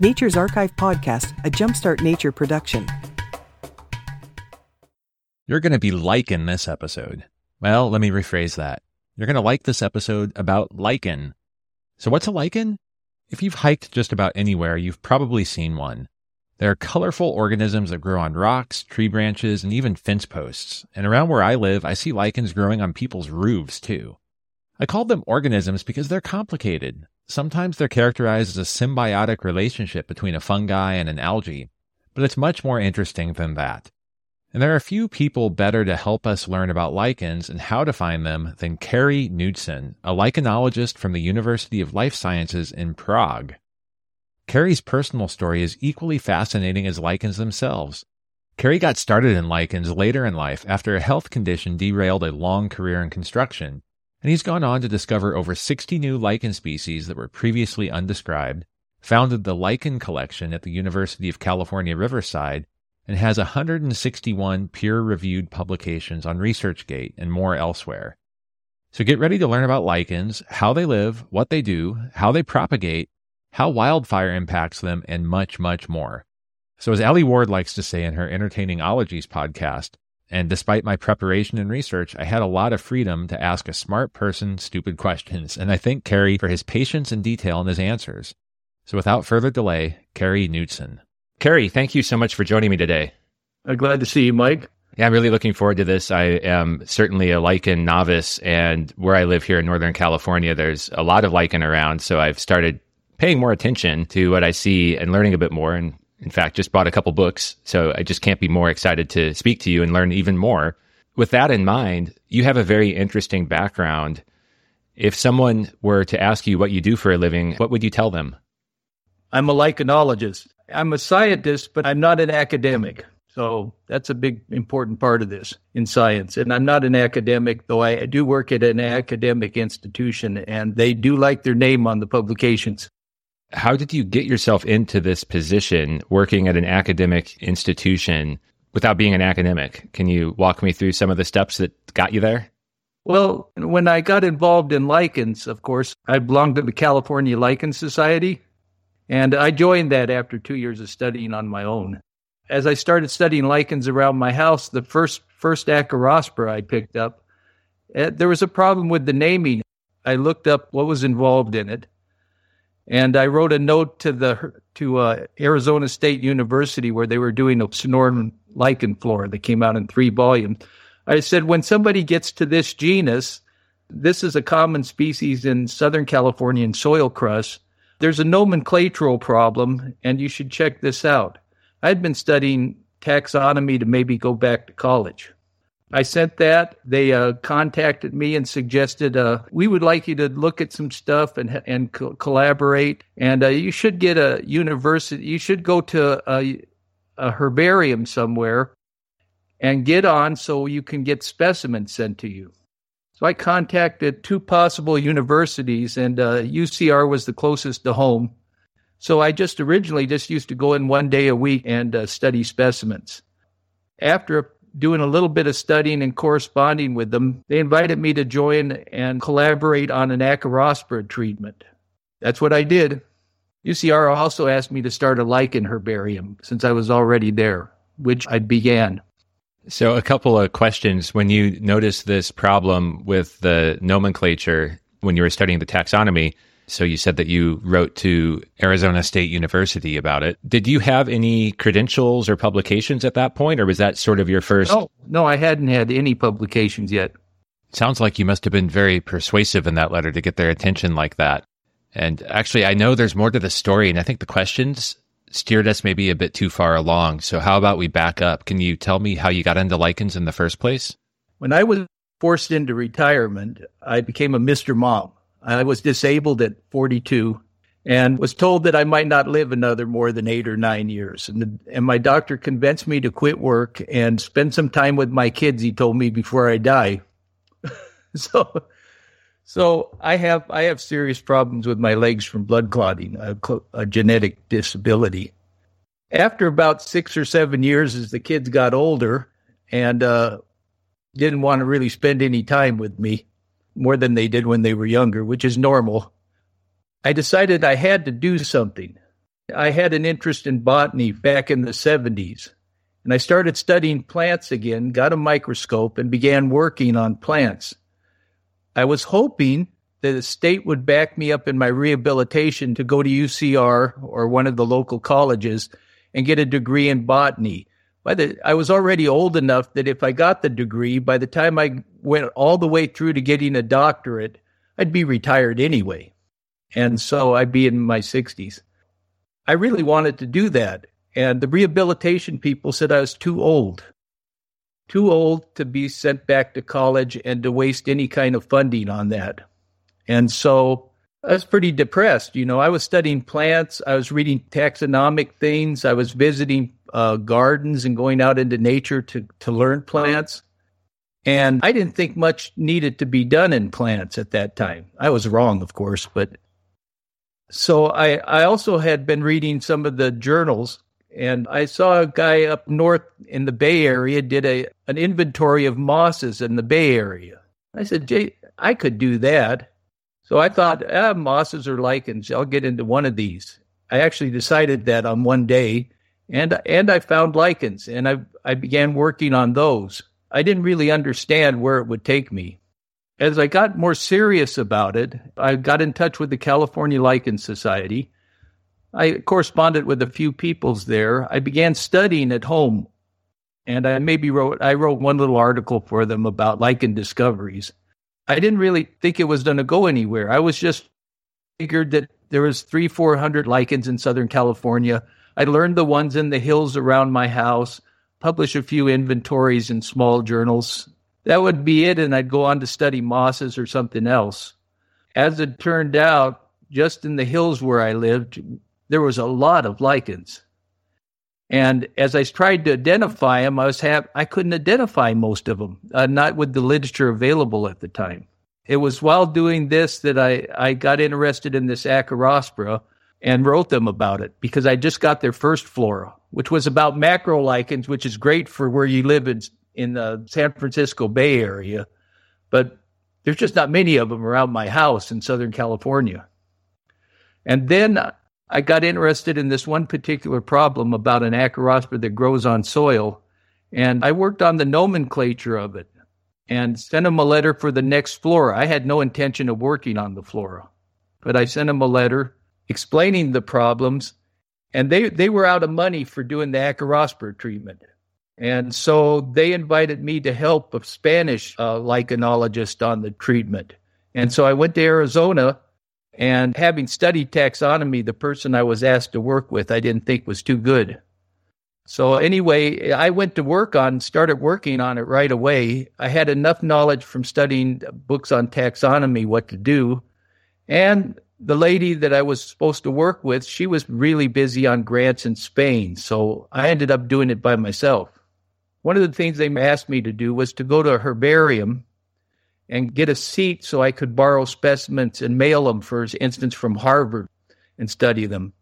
Nature's Archive Podcast, a Jumpstart Nature production. You're going to be liking this episode. Well, let me rephrase that. You're going to like this episode about lichen. So, what's a lichen? If you've hiked just about anywhere, you've probably seen one. They're colorful organisms that grow on rocks, tree branches, and even fence posts. And around where I live, I see lichens growing on people's roofs too. I call them organisms because they're complicated. Sometimes they're characterized as a symbiotic relationship between a fungi and an algae, but it's much more interesting than that. And there are few people better to help us learn about lichens and how to find them than Kerry Knudsen, a lichenologist from the University of Life Sciences in Prague. Kerry's personal story is equally fascinating as lichens themselves. Kerry got started in lichens later in life after a health condition derailed a long career in construction and he's gone on to discover over 60 new lichen species that were previously undescribed, founded the Lichen Collection at the University of California, Riverside, and has 161 peer reviewed publications on ResearchGate and more elsewhere. So get ready to learn about lichens, how they live, what they do, how they propagate, how wildfire impacts them, and much, much more. So, as Alie Ward likes to say in her Entertaining Ologies podcast, and despite my preparation and research, I had a lot of freedom to ask a smart person stupid questions. And I thank Kerry for his patience and detail in his answers. So without further delay, Kerry Knudsen. Kerry, thank you so much for joining me today. I'm glad to see you, Mike. Yeah, I'm really looking forward to this. I am certainly a lichen novice, and where I live here in Northern California, there's a lot of lichen around. So I've started paying more attention to what I see and learning a bit more. And in fact, just bought a couple books, so I just can't be more excited to speak to you and learn even more. With that in mind, you have a very interesting background. If someone were to ask you what you do for a living, what would you tell them? I'm a lichenologist. I'm a scientist, but I'm not an academic. So that's a big important part of this in science. And I'm not an academic, though I do work at an academic institution and they do like their name on the publications. How did you get yourself into this position working at an academic institution without being an academic? Can you walk me through some of the steps that got you there? Well, when I got involved in lichens, of course, I belonged to the California Lichen Society, and I joined that after two years of studying on my own. As I started studying lichens around my house, the first first Acarospora I picked up, eh, there was a problem with the naming. I looked up what was involved in it, and I wrote a note to the to uh, Arizona State University where they were doing a Sonoran lichen flora that came out in three volumes. I said, when somebody gets to this genus, this is a common species in Southern Californian soil crust. There's a nomenclatural problem, and you should check this out. I'd been studying taxonomy to maybe go back to college. I sent that. They uh, contacted me and suggested uh, we would like you to look at some stuff and and co- collaborate. And uh, you should get a university. You should go to a, a herbarium somewhere and get on so you can get specimens sent to you. So I contacted two possible universities, and UCR uh, was the closest to home. So I just originally just used to go in one day a week and uh, study specimens. After doing a little bit of studying and corresponding with them, they invited me to join and collaborate on an Acarospora treatment. That's what I did. UCR also asked me to start a lichen herbarium since I was already there, which I began. So, a couple of questions. When you noticed this problem with the nomenclature when you were studying the taxonomy, so you said that you wrote to Arizona State University about it. Did you have any credentials or publications at that point, or was that sort of your first? No, no, I hadn't had any publications yet. Sounds like you must have been very persuasive in that letter to get their attention like that. And actually, I know there's more to the story, and I think the questions steered us maybe a bit too far along. So, how about we back up? Can you tell me how you got into lichens in the first place? When I was forced into retirement, I became a Mr. Mom. I was disabled at 42 and was told that I might not live another more than eight or nine years. And, the, and my doctor convinced me to quit work and spend some time with my kids, he told me, before I die. so, so I have, I have serious problems with my legs from blood clotting, a, a genetic disability. After about six or seven years, as the kids got older and uh, didn't want to really spend any time with me, more than they did when they were younger, which is normal. I decided I had to do something. I had an interest in botany back in the 70s. And I started studying plants again, got a microscope, and began working on plants. I was hoping that the state would back me up in my rehabilitation to go to UCR or one of the local colleges and get a degree in botany. By the, I was already old enough that if I got the degree, by the time I went all the way through to getting a doctorate, I'd be retired anyway. And so I'd be in my 60s. I really wanted to do that. And the rehabilitation people said I was too old, too old to be sent back to college and to waste any kind of funding on that. And so I was pretty depressed. You know, I was studying plants, I was reading taxonomic things, I was visiting uh, gardens and going out into nature to, to learn plants. And I didn't think much needed to be done in plants at that time. I was wrong, of course, but so I, I also had been reading some of the journals and I saw a guy up north in the Bay Area did a an inventory of mosses in the Bay Area. I said, Jay, I could do that. So I thought, ah, mosses or lichens. I'll get into one of these. I actually decided that on one day, and and I found lichens, and I I began working on those. I didn't really understand where it would take me. As I got more serious about it, I got in touch with the California Lichen Society. I corresponded with a few peoples there. I began studying at home, and I maybe wrote I wrote one little article for them about lichen discoveries. I didn't really think it was going to go anywhere. I was just figured that there was three, four hundred lichens in Southern California. I learned the ones in the hills around my house, publish a few inventories in small journals, that would be it, and I'd go on to study mosses or something else. As it turned out, just in the hills where I lived, there was a lot of lichens. And as I tried to identify them, I was have I couldn't identify most of them, uh, not with the literature available at the time. It was while doing this that I, I got interested in this Acarospora and wrote them about it because I just got their first flora, which was about macrolichens, which is great for where you live in in the San Francisco Bay Area, but there's just not many of them around my house in Southern California. And then I got interested in this one particular problem about an Acarospora that grows on soil, and I worked on the nomenclature of it and sent him a letter for the next flora. I had no intention of working on the flora, but I sent him a letter explaining the problems, and they, they were out of money for doing the Acarospora treatment. And so they invited me to help a Spanish uh, lichenologist on the treatment. And so I went to Arizona, and having studied taxonomy, the person I was asked to work with, I didn't think was too good. So anyway, I went to work on, started working on it right away. I had enough knowledge from studying books on taxonomy, what to do. And the lady that I was supposed to work with, she was really busy on grants in Spain. So I ended up doing it by myself. One of the things they asked me to do was to go to a herbarium and get a seat so I could borrow specimens and mail them, for instance, from Harvard and study them.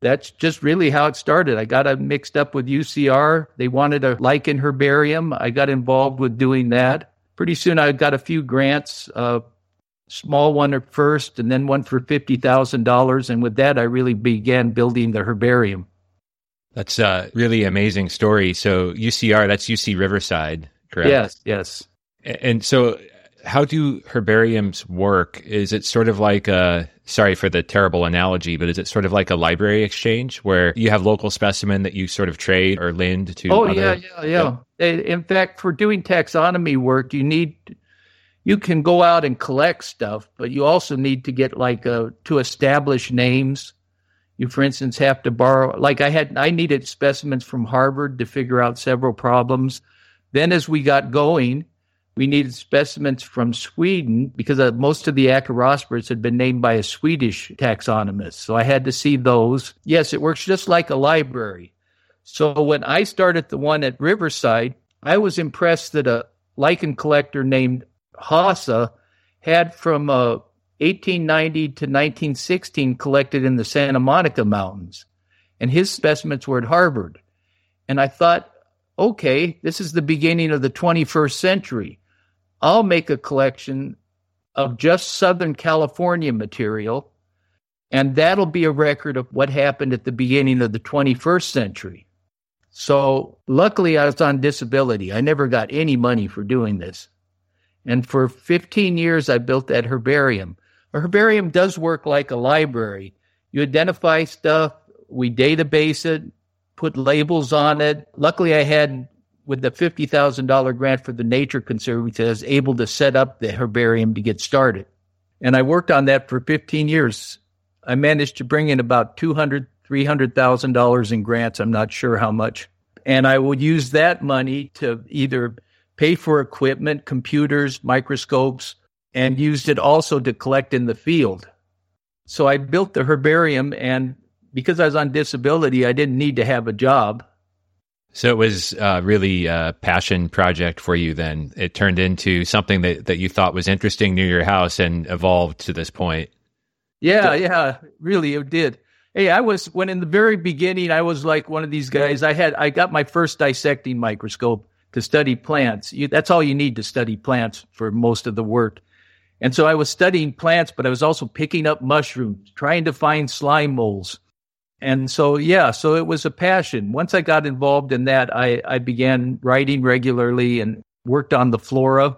That's just really how it started. I got mixed up with UCR. They wanted a lichen herbarium. I got involved with doing that. Pretty soon I got a few grants, uh, small one at first and then one for $50,000. And with that, I really began building the herbarium. That's a really amazing story. So UCR, that's UC Riverside, correct? Yes, yes. And so how do herbariums work? Is it sort of like a sorry for the terrible analogy, but is it sort of like a library exchange where you have local specimen that you sort of trade or lend to? Oh other, yeah, yeah, yeah. In fact, for doing taxonomy work, you need you can go out and collect stuff, but you also need to get like a, to establish names you, for instance, have to borrow, like I had, I needed specimens from Harvard to figure out several problems. Then as we got going, we needed specimens from Sweden because uh, most of the Acarosporas had been named by a Swedish taxonomist. So I had to see those. Yes, it works just like a library. So when I started the one at Riverside, I was impressed that a lichen collector named Hasse had from uh, a 1890 to 1916 collected in the Santa Monica Mountains. And his specimens were at Harvard. And I thought, okay, this is the beginning of the 21st century. I'll make a collection of just Southern California material And that'll be a record of what happened at the beginning of the 21st century. So luckily, I was on disability. I never got any money for doing this. And for 15 years, I built that herbarium. A herbarium does work like a library. You identify stuff, we database it, put labels on it. Luckily, I had with the $50,000 grant for the Nature Conservancy, I was able to set up the herbarium to get started. And I worked on that for 15 years. I managed to bring in about $200,000, $300,000 in grants. I'm not sure how much. And I would use that money to either pay for equipment, computers, microscopes, and used it also to collect in the field. So I built the herbarium, and because I was on disability, I didn't need to have a job. So it was uh, really a passion project for you then. It turned into something that, that you thought was interesting near your house and evolved to this point. Yeah, yeah, really it did. Hey, I was when in the very beginning I was like one of these guys. I had I got my first dissecting microscope to study plants. You, that's all you need to study plants for most of the work. And so I was studying plants, but I was also picking up mushrooms, trying to find slime molds. And so, yeah, so it was a passion. Once I got involved in that, I, I began writing regularly and worked on the flora.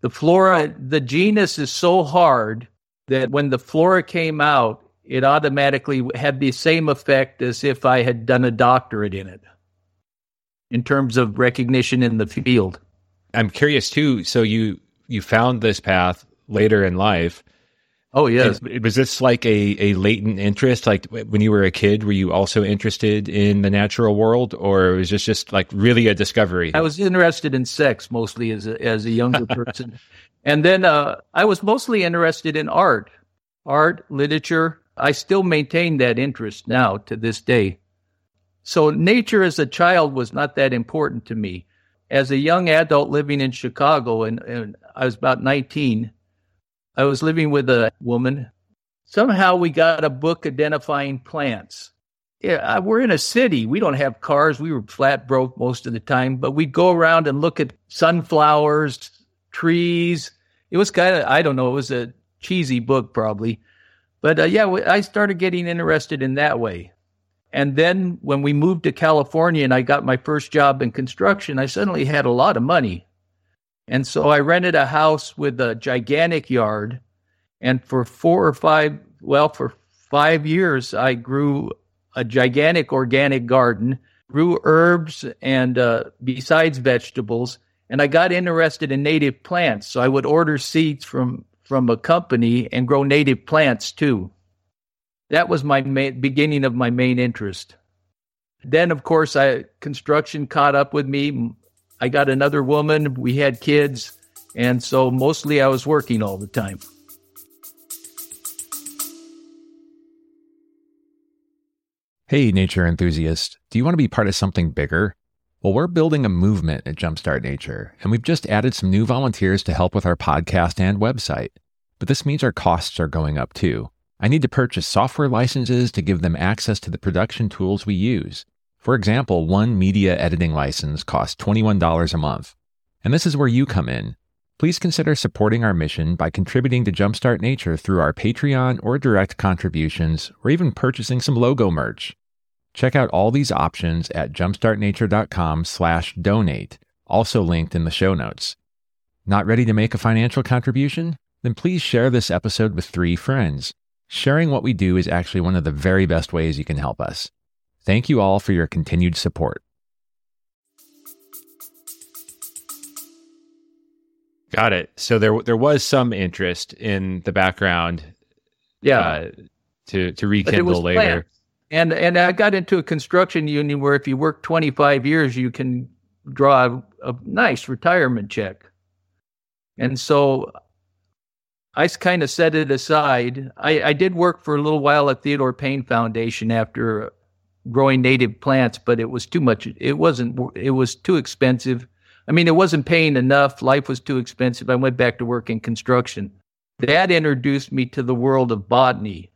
The flora, the genus is so hard that when the flora came out, it automatically had the same effect as if I had done a doctorate in it in terms of recognition in the field. I'm curious too. So you you found this path later in life. Oh yes. Was this like a, a latent interest? Like when you were a kid, were you also interested in the natural world, or was this just like really a discovery? I was interested in sex mostly as a, as a younger person, and then uh, I was mostly interested in art, art, literature. I still maintain that interest now to this day. So nature as a child was not that important to me. As a young adult living in Chicago, and, and I was about 19, I was living with a woman. Somehow we got a book identifying plants. Yeah, we're in a city. We don't have cars. We were flat broke most of the time, but we'd go around and look at sunflowers, trees. It was kind of, I don't know, it was a cheesy book probably. But uh, yeah, I started getting interested in that way. And then when we moved to California and I got my first job in construction, I suddenly had a lot of money. And so I rented a house with a gigantic yard. And for four or five, well, for five years, I grew a gigantic organic garden, grew herbs and uh, besides vegetables. And I got interested in native plants. So I would order seeds from, from a company and grow native plants too. That was my main, beginning of my main interest. Then, of course, I construction caught up with me. I got another woman. We had kids, and so mostly I was working all the time. Hey, nature enthusiast, do you want to be part of something bigger? Well, we're building a movement at Jumpstart Nature, and we've just added some new volunteers to help with our podcast and website. But this means our costs are going up too. I need to purchase software licenses to give them access to the production tools we use. For example, one media editing license costs $21 a month. And this is where you come in. Please consider supporting our mission by contributing to Jumpstart Nature through our Patreon or direct contributions, or even purchasing some logo merch. Check out all these options at jumpstartnature.com/donate, also linked in the show notes. Not ready to make a financial contribution? Then please share this episode with 3 friends. Sharing what we do is actually one of the very best ways you can help us. Thank you all for your continued support. Got it. So there there was some interest in the background. Yeah. Uh, to to rekindle later. Planned. And and I got into a construction union where if you work 25 years you can draw a, a nice retirement check. And so I kind of set it aside. I, I did work for a little while at Theodore Payne Foundation after growing native plants, but it was too much. It wasn't, it was too expensive. I mean, it wasn't paying enough. Life was too expensive. I went back to work in construction. That introduced me to the world of botany.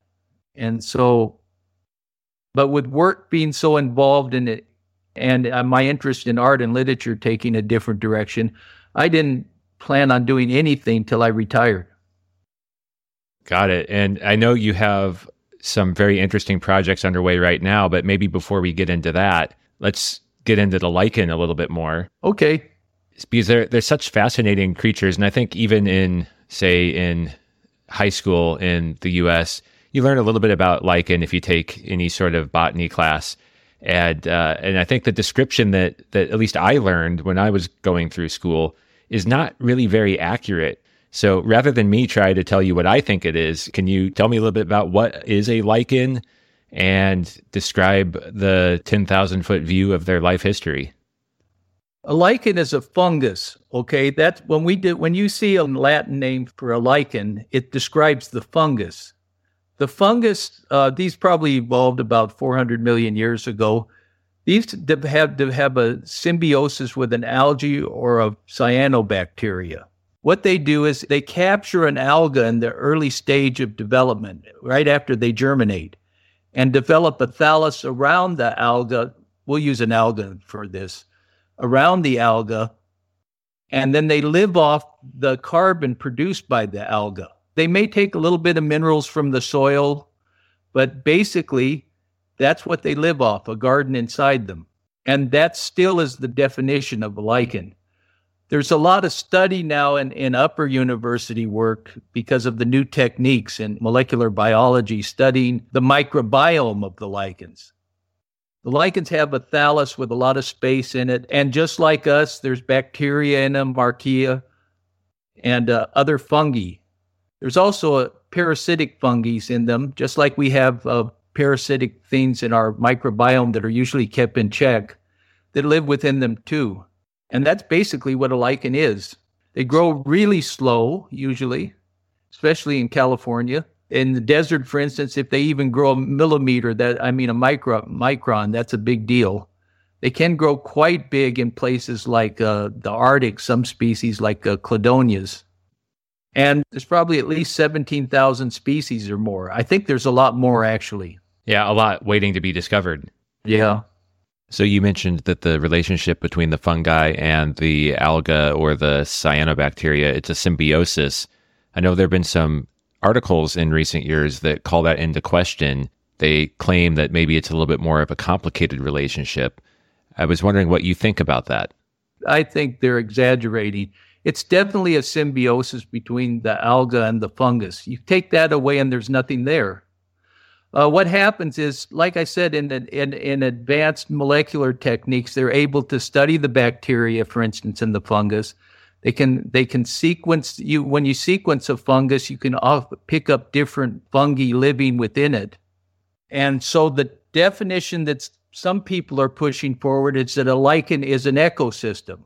And so, but with work being so involved in it and uh, my interest in art and literature taking a different direction, I didn't plan on doing anything till I retired. Got it. And I know you have some very interesting projects underway right now. But maybe before we get into that, let's get into the lichen a little bit more. Okay. Because they're, they're such fascinating creatures. And I think even in, say, in high school in the US, you learn a little bit about lichen if you take any sort of botany class. And, uh, and I think the description that, that at least I learned when I was going through school is not really very accurate. So rather than me try to tell you what I think it is, can you tell me a little bit about what is a lichen and describe the 10,000 foot view of their life history? A lichen is a fungus. Okay, that's when we did when you see a Latin name for a lichen, it describes the fungus. The fungus, uh, these probably evolved about 400 million years ago. These have to have a symbiosis with an algae or a cyanobacteria. What they do is they capture an alga in the early stage of development, right after they germinate, and develop a thallus around the alga. We'll use an alga for this around the alga, and then they live off the carbon produced by the alga. They may take a little bit of minerals from the soil, but basically, that's what they live off a garden inside them. And that still is the definition of a lichen. There's a lot of study now in, in upper university work because of the new techniques in molecular biology studying the microbiome of the lichens. The lichens have a thallus with a lot of space in it. And just like us, there's bacteria in them, archaea, and uh, other fungi. There's also a parasitic fungi in them, just like we have uh, parasitic things in our microbiome that are usually kept in check that live within them too. And that's basically what a lichen is. They grow really slow, usually, especially in California in the desert, for instance, if they even grow a millimeter, that I mean a micro micron, that's a big deal. They can grow quite big in places like uh, the Arctic, some species like uh, cladonias. And there's probably at least 17,000 species or more. I think there's a lot more actually. Yeah, a lot waiting to be discovered. Yeah. So you mentioned that the relationship between the fungi and the alga or the cyanobacteria, it's a symbiosis. I know there have been some articles in recent years that call that into question. They claim that maybe it's a little bit more of a complicated relationship. I was wondering what you think about that. I think they're exaggerating. It's definitely a symbiosis between the alga and the fungus. You take that away, and there's nothing there. Uh, what happens is, like I said, in, in, in advanced molecular techniques, they're able to study the bacteria, for instance, in the fungus, they can they can sequence you when you sequence a fungus, you can pick up different fungi living within it. And so the definition that some people are pushing forward is that a lichen is an ecosystem.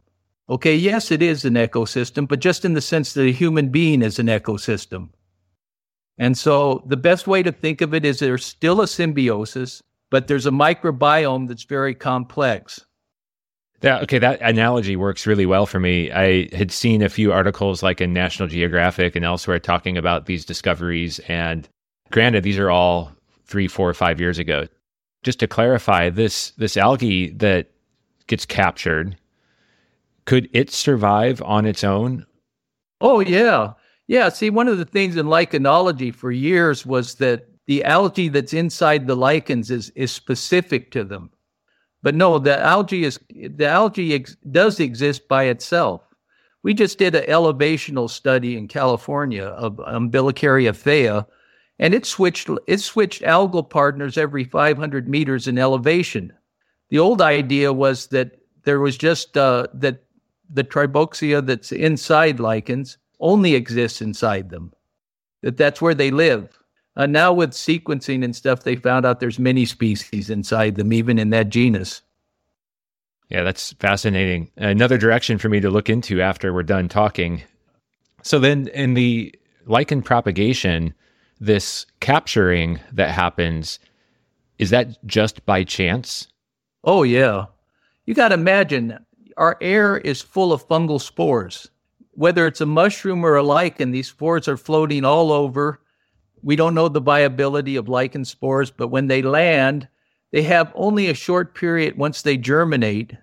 Okay, yes, it is an ecosystem, but just in the sense that a human being is an ecosystem. And so the best way to think of it is there's still a symbiosis, but there's a microbiome that's very complex. Yeah, okay, that analogy works really well for me. I had seen a few articles like in National Geographic and elsewhere talking about these discoveries. And granted, these are all three, four, five years ago. Just to clarify, this this algae that gets captured, could it survive on its own? Oh yeah. Yeah. See, one of the things in lichenology for years was that the algae that's inside the lichens is is specific to them. But no, the algae is the algae ex, does exist by itself. We just did an elevational study in California of Umbilicaria phaea, and it switched it switched algal partners every 500 meters in elevation. The old idea was that there was just uh, that the trebouxia that's inside lichens only exists inside them, that that's where they live. Uh, now with sequencing and stuff, they found out there's many species inside them, even in that genus. Yeah, that's fascinating. Another direction for me to look into after we're done talking. So then, in the lichen propagation, this capturing that happens, is that just by chance? Oh yeah, you got to imagine our air is full of fungal spores. Whether it's a mushroom or a lichen, these spores are floating all over we don't know the viability of lichen spores, but when they land, they have only a short period once they germinate.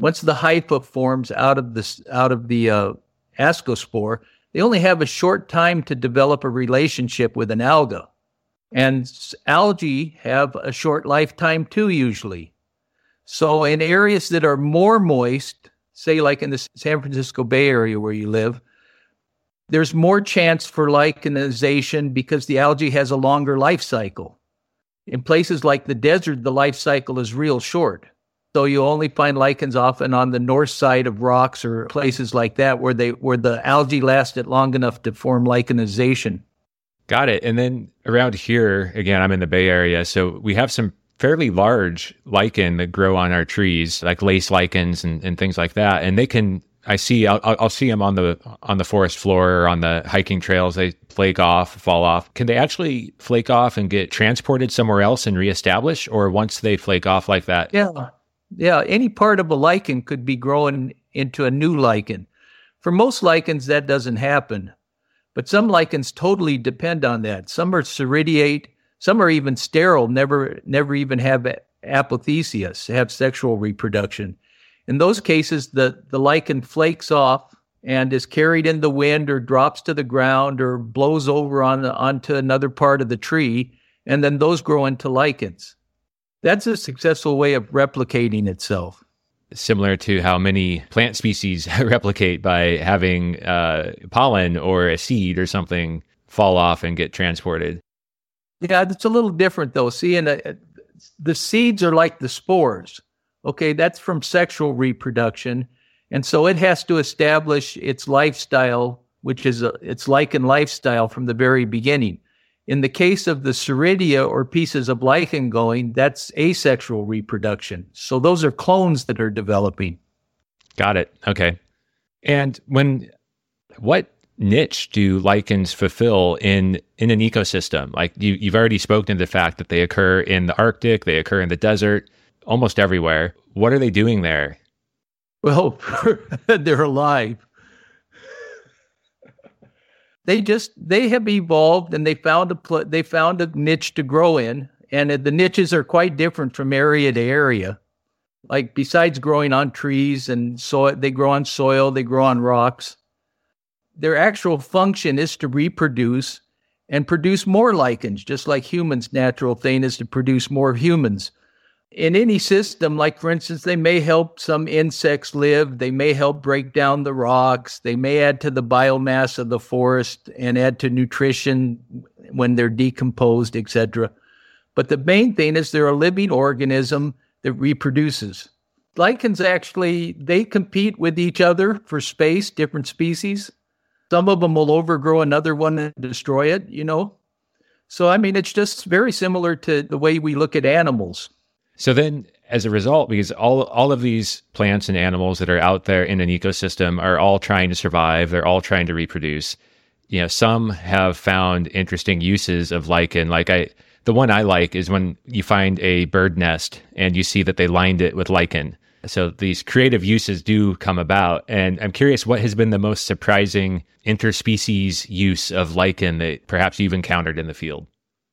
Once the hypha forms out of the out of the uh, ascospore, they only have a short time to develop a relationship with an alga. And algae have a short lifetime too, usually. So, in areas that are more moist, say like in the San Francisco Bay Area where you live, there's more chance for lichenization because the algae has a longer life cycle. In places like the desert, the life cycle is real short. So you only find lichens often on the north side of rocks or places like that where they where the algae lasted long enough to form lichenization. Got it. And then around here, again, I'm in the Bay Area, so we have some fairly large lichen that grow on our trees, like lace lichens and, and things like that. And they can, I see, I'll, I'll see them on the on the forest floor or on the hiking trails. They flake off, fall off. Can they actually flake off and get transported somewhere else and reestablish, or once they flake off like that? Yeah, yeah. Any part of a lichen could be growing into a new lichen. For most lichens, that doesn't happen. But some lichens totally depend on that. Some are sorediate, some are even sterile, never never even have apothecia, have sexual reproduction. In those cases, the, the lichen flakes off and is carried in the wind or drops to the ground or blows over on onto another part of the tree, and then those grow into lichens. That's a successful way of replicating itself similar to how many plant species replicate by having uh, pollen or a seed or something fall off and get transported. Yeah, it's a little different though. See, and uh, the seeds are like the spores. Okay, that's from sexual reproduction, and so it has to establish its lifestyle, which is a, its lichen lifestyle from the very beginning. In the case of the soredia or pieces of lichen going, that's asexual reproduction. So those are clones that are developing. Got it. Okay. And when what niche do lichens fulfill in in an ecosystem? Like you you've already spoken to the fact that they occur in the Arctic, they occur in the desert, almost everywhere. What are they doing there? Well, they're alive they just they have evolved and they found a pl- they found a niche to grow in and the niches are quite different from area to area like besides growing on trees and soil they grow on soil they grow on rocks their actual function is to reproduce and produce more lichens just like humans natural thing is to produce more humans in any system, like for instance, they may help some insects live, they may help break down the rocks, they may add to the biomass of the forest and add to nutrition when they're decomposed, etc. But the main thing is they're a living organism that reproduces. Lichens actually they compete with each other for space, different species. Some of them will overgrow another one and destroy it, you know. So I mean it's just very similar to the way we look at animals. So then as a result, because all all of these plants and animals that are out there in an ecosystem are all trying to survive, they're all trying to reproduce. You know, some have found interesting uses of lichen. Like I the one I like is when you find a bird nest and you see that they lined it with lichen. So these creative uses do come about. And I'm curious what has been the most surprising interspecies use of lichen that perhaps you've encountered in the field.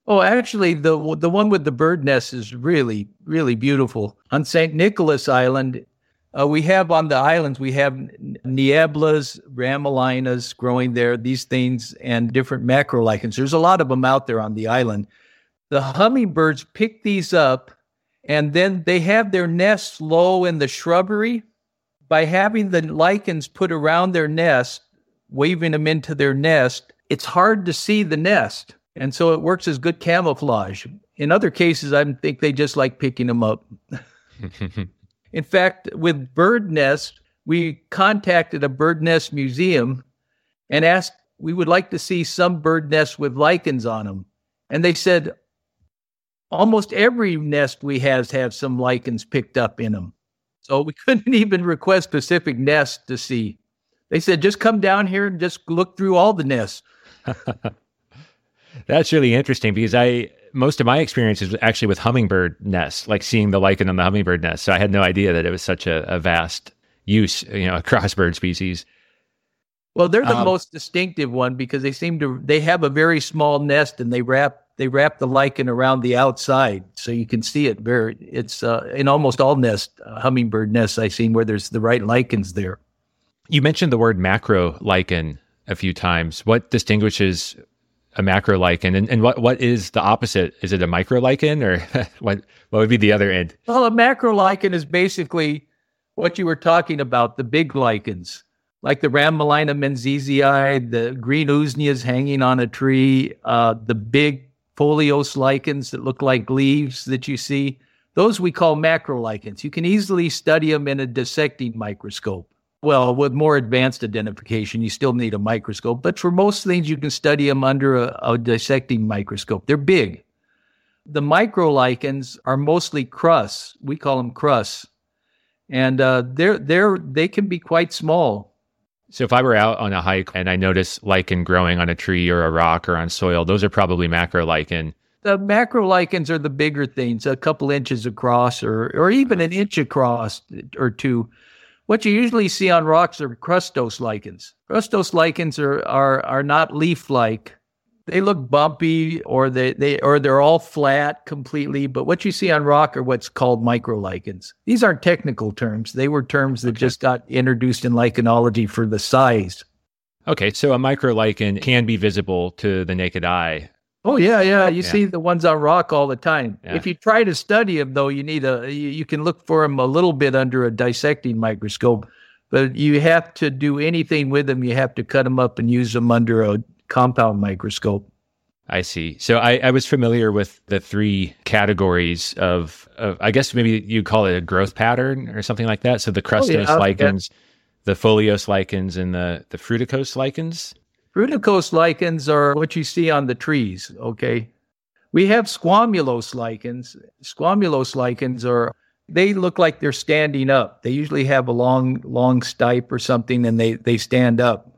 Oh, actually, the the one with the bird nest is really really beautiful. On San Nicolas Island, uh, we have on the islands we have nieblas, ramalinas growing there. These things and different macrolichens. There's a lot of them out there on the island. The hummingbirds pick these up, and then they have their nests low in the shrubbery. By having the lichens put around their nest, waving them into their nest, it's hard to see the nest and so it works as good camouflage. In other cases, I think they just like picking them up. In fact, with bird nests, we contacted a bird nest museum and asked, we would like to see some bird nests with lichens on them. And they said, almost every nest we have has some lichens picked up in them. So we couldn't even request specific nests to see. They said, just come down here and just look through all the nests. That's really interesting because I most of my experience is actually with hummingbird nests, like seeing the lichen on the hummingbird nest. So I had no idea that it was such a, a vast use, you know, across bird species. Well, they're the um, most distinctive one because they seem to they have a very small nest and they wrap they wrap the lichen around the outside so you can see it very it's uh, in almost all nests uh, hummingbird nests I've seen where there's the right lichens there. You mentioned the word macro lichen a few times. What distinguishes a macro lichen, and, and what what is the opposite? Is it a micro lichen, or what what would be the other end? Well, a macro lichen is basically what you were talking about, the big lichens, like the Ramalina menziesii, the green usneas hanging on a tree, uh, the big foliose lichens that look like leaves that you see. Those we call macro lichens. You can easily study them in a dissecting microscope. Well, with more advanced identification, you still need a microscope, but for most things, you can study them under a, a dissecting microscope. They're big. The microlichens are mostly crusts. We call them crusts, and uh, they're they're they can be quite small. So if I were out on a hike and I notice lichen growing on a tree or a rock or on soil, those are probably macro lichen. The macro lichens are the bigger things, a couple inches across, or or even an inch across or two. What you usually see on rocks are crustose lichens. Crustose lichens are are are not leaf-like. They look bumpy, or they they or they're all flat completely. But what you see on rock are what's called microlichens. These aren't technical terms. They were terms that okay. just got introduced in lichenology for the size. Okay, so a microlichen can be visible to the naked eye Oh yeah, yeah. You yeah. see the ones on rock all the time. Yeah. If you try to study them, though, you need a you, you can look for them a little bit under a dissecting microscope, but you have to do anything with them. You have to cut them up and use them under a compound microscope. I see. So I, I was familiar with the three categories of, of, I guess maybe you call it a growth pattern or something like that. So the oh, crustose oh, yeah, lichens, the foliose lichens, and the the fruticose lichens. Fruticose lichens are what you see on the trees, okay? We have squamulose lichens. Squamulose lichens are they look like they're standing up. They usually have a long long stipe or something and they they stand up.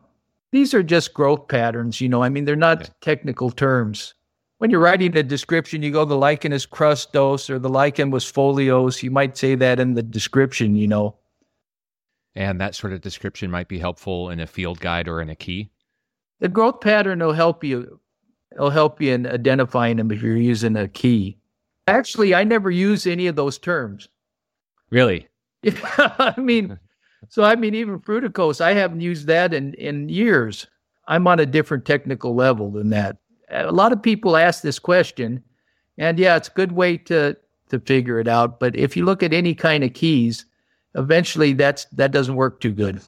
These are just growth patterns, you know. I mean, they're not okay. technical terms. When you're writing a description, you go the lichen is crustose or the lichen was foliose. You might say that in the description, you know. And that sort of description might be helpful in a field guide or in a key the growth pattern will help you. It'll help you in identifying them if you're using a key. Actually, I never use any of those terms. Really? I mean, so I mean, even fruticose, I haven't used that in in years. I'm on a different technical level than that. A lot of people ask this question, and yeah, it's a good way to to figure it out. But if you look at any kind of keys, eventually that's that doesn't work too good.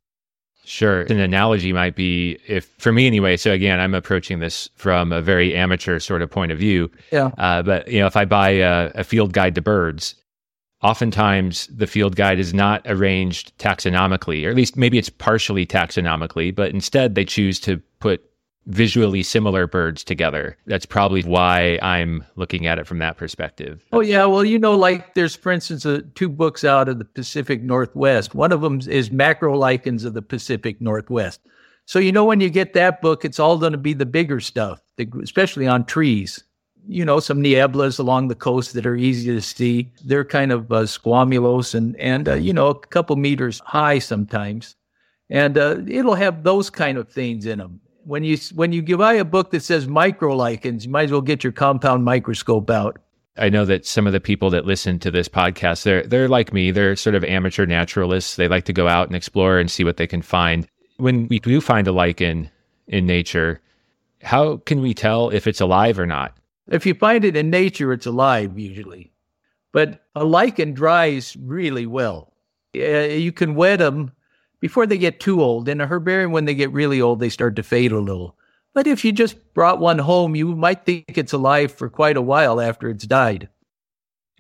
Sure. An analogy might be if, for me anyway, so again, I'm approaching this from a very amateur sort of point of view. Yeah. Uh, but, you know, if I buy a, a field guide to birds, oftentimes the field guide is not arranged taxonomically, or at least maybe it's partially taxonomically, but instead they choose to put visually similar birds together. That's probably why I'm looking at it from that perspective. Oh yeah, well you know like there's for instance uh, two books out of the Pacific Northwest. One of them is Macrolichens of the Pacific Northwest. So you know when you get that book it's all going to be the bigger stuff, especially on trees. You know some nieblas along the coast that are easy to see. They're kind of uh, squamulose and and uh, you know a couple meters high sometimes. And uh, it'll have those kind of things in them when you when you buy a book that says microlichens, you might as well get your compound microscope out. I know that some of the people that listen to this podcast, they're they're like me. They're sort of amateur naturalists. They like to go out and explore and see what they can find. When we do find a lichen in nature, how can we tell if it's alive or not? If you find it in nature, it's alive usually. But a lichen dries really well. You can wet them before they get too old. In a herbarium, when they get really old, they start to fade a little. But if you just brought one home, you might think it's alive for quite a while after it's died.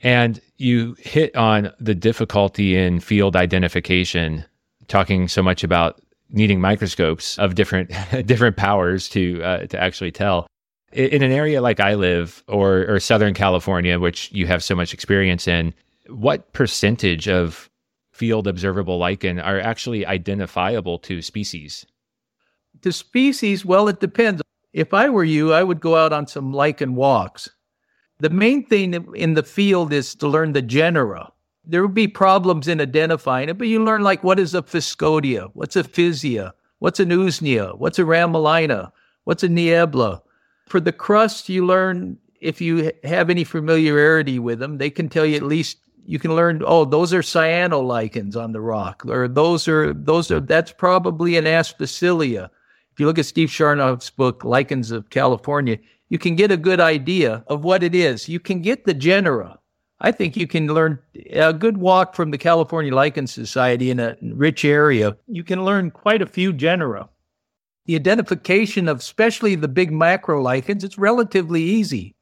And you hit on the difficulty in field identification, talking so much about needing microscopes of different different powers to uh, to actually tell. In an area like I live, or or Southern California, which you have so much experience in, what percentage of field observable lichen are actually identifiable to species? To species, well, it depends. If I were you, I would go out on some lichen walks. The main thing in the field is to learn the genera. There will be problems in identifying it, but you learn like what is a Physconia, what's a Physcia, what's an Usnea, what's a Ramalina, what's a Niebla. For the crust, you learn if you have any familiarity with them, they can tell you at least you can learn oh those are cyanolichens on the rock or those are those are that's probably an aspicilia If you look at Steve Sharnoff's book, Lichens of California, you can get a good idea of what it is. You can get the genera. I think you can learn a good walk from the California Lichen Society in a rich area. You can learn quite a few genera. The identification of especially the big macro lichens, it's relatively easy.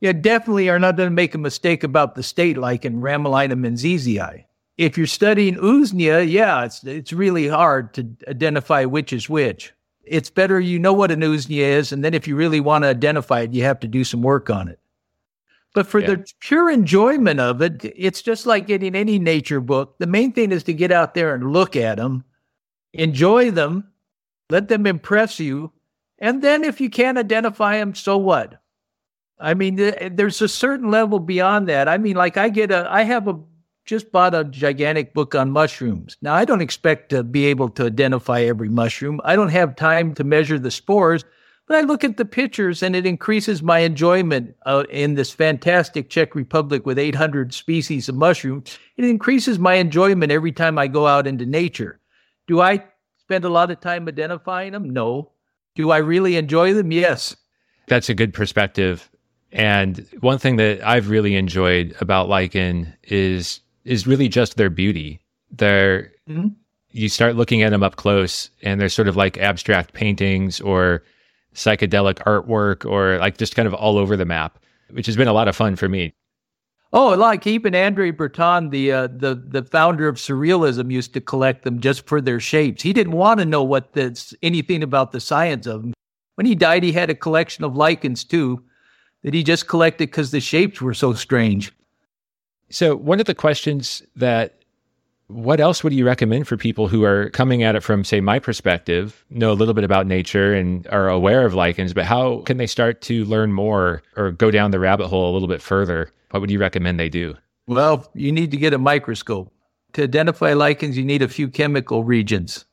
You definitely are not going to make a mistake about the state lichen Ramalina menziesii. If you're studying Usnea, yeah, it's it's really hard to identify which is which. It's better you know what an Usnea is, and then if you really want to identify it, you have to do some work on it. But for yeah. the pure enjoyment of it, it's just like getting any nature book. The main thing is to get out there and look at them, enjoy them, let them impress you, and then if you can't identify them, so what? I mean, there's a certain level beyond that. I mean, like I get a, I have a just bought a gigantic book on mushrooms. Now, I don't expect to be able to identify every mushroom. I don't have time to measure the spores, but I look at the pictures and it increases my enjoyment uh, in this fantastic Czech Republic with 800 species of mushrooms. It increases my enjoyment every time I go out into nature. Do I spend a lot of time identifying them? No. Do I really enjoy them? Yes. That's a good perspective. And one thing that I've really enjoyed about lichen is is really just their beauty. They're mm-hmm. you start looking at them up close, and they're sort of like abstract paintings or psychedelic artwork, or like just kind of all over the map, which has been a lot of fun for me. Oh, like even Andre Breton, the uh, the the founder of Surrealism, used to collect them just for their shapes. He didn't want to know what the, anything about the science of them. When he died, he had a collection of lichens too, that he just collected because the shapes were so strange. So, one of the questions that what else would you recommend for people who are coming at it from, say, my perspective, know a little bit about nature and are aware of lichens, but how can they start to learn more or go down the rabbit hole a little bit further? What would you recommend they do? Well, you need to get a microscope. To identify lichens, you need a few chemical reagents,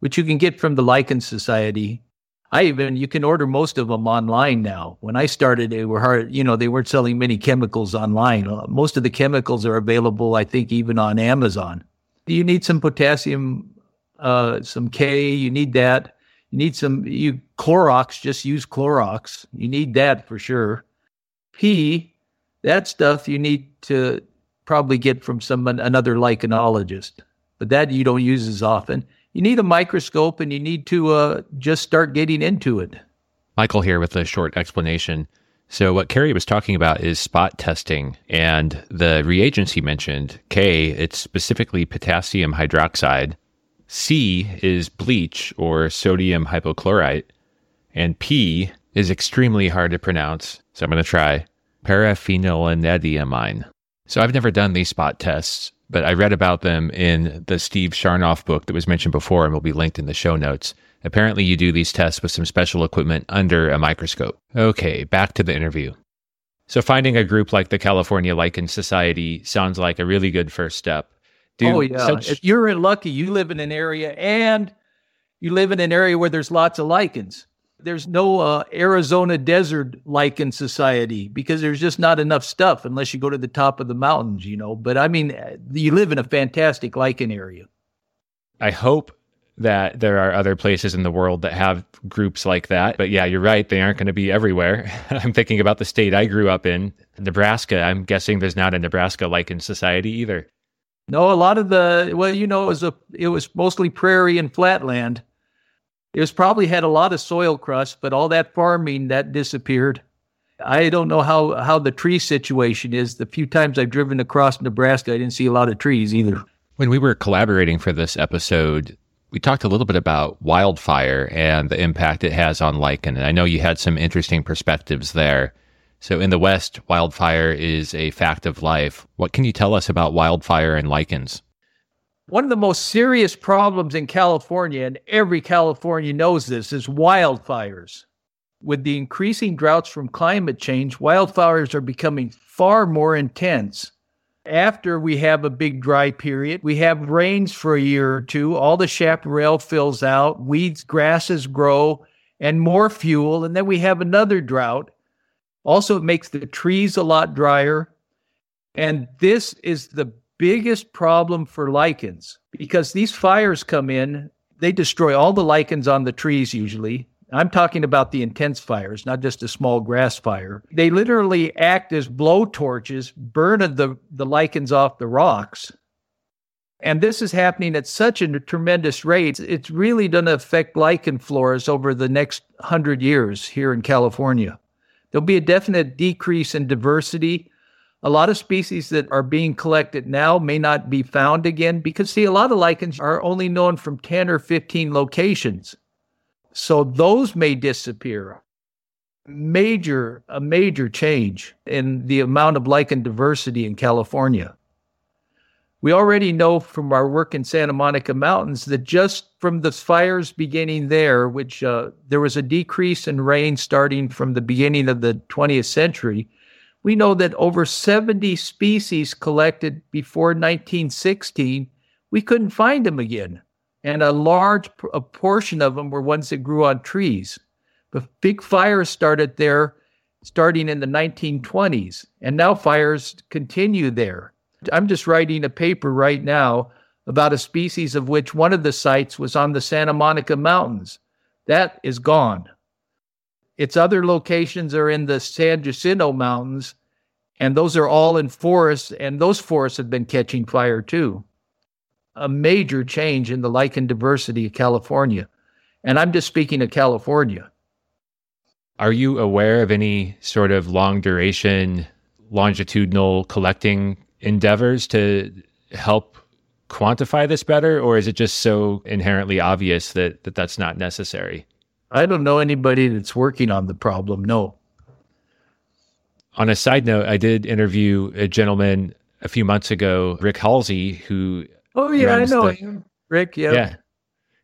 which you can get from the Lichen Society I even you can order most of them online now. When I started, they were hard. You know, they weren't selling many chemicals online. Uh, most of the chemicals are available, I think, even on Amazon. You need some potassium, uh, some K. You need that. You need some you Clorox. Just use Clorox. You need that for sure. P, that stuff you need to probably get from some another lichenologist, but that you don't use as often you need a microscope and you need to uh, just start getting into it. Michael here with a short explanation. So, what Kerry was talking about is spot testing, and the reagents he mentioned K, it's specifically potassium hydroxide, C is bleach or sodium hypochlorite, and P is extremely hard to pronounce, so I'm going to try paraphenylenediamine. So, I've never done these spot tests, but I read about them in the Steve Sharnoff book that was mentioned before and will be linked in the show notes. Apparently, you do these tests with some special equipment under a microscope. Okay, back to the interview. So, finding a group like the California Lichen Society sounds like a really good first step. Do oh, yeah. Such... You're lucky. You live in an area and you live in an area where there's lots of lichens. There's no uh, Arizona Desert Lichen Society because there's just not enough stuff unless you go to the top of the mountains, you know. But I mean, you live in a fantastic lichen area. I hope that there are other places in the world that have groups like that. But yeah, you're right. They aren't going to be everywhere. I'm thinking about the state I grew up in, Nebraska. I'm guessing there's not a Nebraska Lichen Society either. No, a lot of the well, you know, it was a it was mostly prairie and flatland. It was probably had a lot of soil crust, but all that farming that disappeared. I don't know how, how the tree situation is. The few times I've driven across Nebraska, I didn't see a lot of trees either. When we were collaborating for this episode, we talked a little bit about wildfire and the impact it has on lichen. And I know you had some interesting perspectives there. So in the West, wildfire is a fact of life. What can you tell us about wildfire and lichens? One of the most serious problems in California, and every Californian knows this, is wildfires. With the increasing droughts from climate change, wildfires are becoming far more intense. After we have a big dry period, we have rains for a year or two, all the chaparral fills out, weeds, grasses grow, and more fuel, and then we have another drought. Also, it makes the trees a lot drier. And this is the biggest problem for lichens because these fires come in They destroy all the lichens on the trees usually. I'm talking about the intense fires, not just a small grass fire. They literally act as blow torches, burning the, the lichens off the rocks. And this is happening at such a tremendous rate. It's really going to affect lichen floras over the next hundred years here in California. There'll be a definite decrease in diversity. A lot of species that are being collected now may not be found again because, see, a lot of lichens are only known from 10 or 15 locations. So those may disappear. Major, a major change in the amount of lichen diversity in California. We already know from our work in Santa Monica Mountains that just from the fires beginning there, which uh, there was a decrease in rain starting from the beginning of the 20th century, we know that over 70 species collected before 1916, we couldn't find them again. And a large a portion of them were ones that grew on trees. But big fires started there starting in the 1920s, and now fires continue there. I'm just writing a paper right now about a species of which one of the sites was on the Santa Monica Mountains. That is gone. Its other locations are in the San Jacinto Mountains, and those are all in forests, and those forests have been catching fire too. A major change in the lichen diversity of California. And I'm just speaking of California. Are you aware of any sort of long duration, longitudinal collecting endeavors to help quantify this better, or is it just so inherently obvious that, that that's not necessary? I don't know anybody that's working on the problem. No. On a side note, I did interview a gentleman a few months ago, Rick Halsey, who. Oh, yeah, I know the, him. Rick, yeah. Yeah.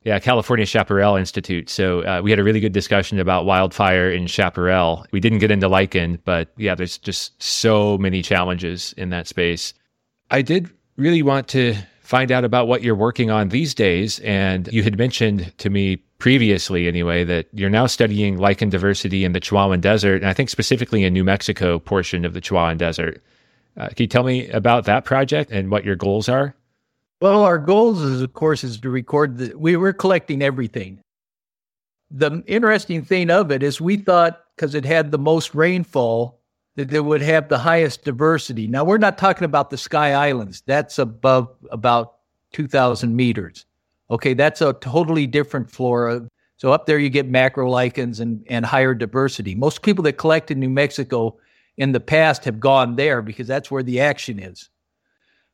Yeah, California Chaparral Institute. So uh, we had a really good discussion about wildfire in chaparral. We didn't get into lichen, but yeah, there's just so many challenges in that space. I did really want to find out about what you're working on these days. And you had mentioned to me previously, anyway, that you're now studying lichen diversity in the Chihuahuan Desert, and I think specifically in New Mexico portion of the Chihuahuan Desert. Uh, can you tell me about that project and what your goals are? Well, our goals is, of course, is to record the, we were collecting everything. The interesting thing of it is we thought because it had the most rainfall that would have the highest diversity. Now we're not talking about the Sky Islands. That's above about 2,000 meters. Okay, that's a totally different flora. So up there you get macrolichens and, and higher diversity. Most people that collect in New Mexico in the past have gone there because that's where the action is.